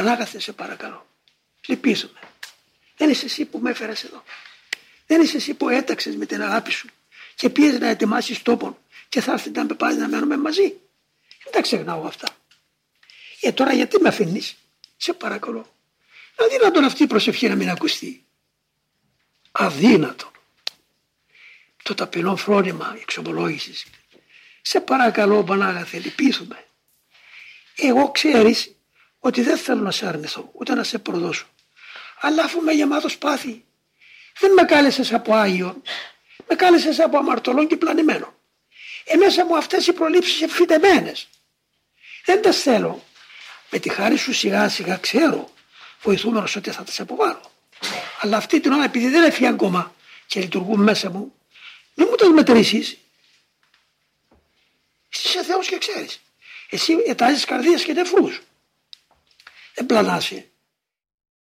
Πανάγαθε σε παρακαλώ. Λυπίζομαι. Δεν είσαι εσύ που με έφερες εδώ. Δεν είσαι εσύ που έταξες με την αγάπη σου και πήγε να ετοιμάσεις τόπον και θα έρθει να με πάλι να μένουμε μαζί. Δεν τα ξεχνάω αυτά. Ε τώρα γιατί με αφήνεις, σε παρακαλώ. Αδύνατον αυτή η προσευχή να μην ακουστεί. Αδύνατο. Το ταπεινό φρόνημα εξομολόγησης. Σε παρακαλώ Πανάγαθε λυπήσουμε. Εγώ ξέρεις ότι δεν θέλω να σε αρνηθώ ούτε να σε προδώσω. Αλλά αφού είμαι γεμάτος πάθη δεν με κάλεσες από Άγιο με κάλεσες από αμαρτωλόν και πλανημένο. Εμέσα μου αυτές οι προλήψεις εφητεμένες. Δεν τα θέλω. Με τη χάρη σου σιγά σιγά ξέρω βοηθούμενος ότι θα τις αποβάλω. Αλλά αυτή την ώρα επειδή δεν έφυγε ακόμα και λειτουργούν μέσα μου μην μου το μετρήσεις. Είσαι Θεός και ξέρεις. Εσύ ετάζεις καρδίες και νεφρούς. Δεν πλανάσαι.